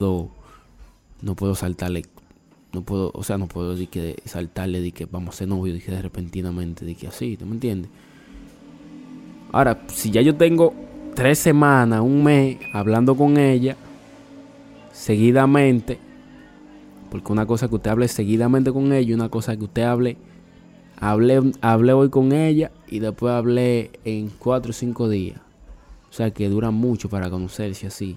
No puedo saltarle, no puedo, o sea, no puedo decir que saltarle de que vamos a ser novios, de que de repentinamente, de que así, ¿tú me entiendes? Ahora, si ya yo tengo tres semanas, un mes hablando con ella, seguidamente, porque una cosa que usted hable seguidamente con ella, una cosa que usted hable, hablé hoy con ella y después hablé en cuatro o cinco días. O sea que dura mucho para conocerse así.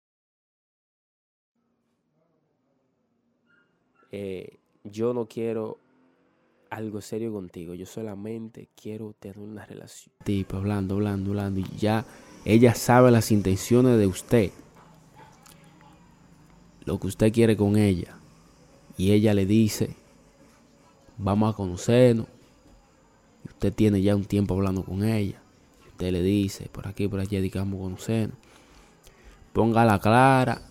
Eh, yo no quiero algo serio contigo. Yo solamente quiero tener una relación. Tipo, hablando, hablando, hablando. Y ya ella sabe las intenciones de usted. Lo que usted quiere con ella. Y ella le dice, vamos a conocernos. Usted tiene ya un tiempo hablando con ella. Y usted le dice, por aquí, por allá, digamos conocernos. Póngala clara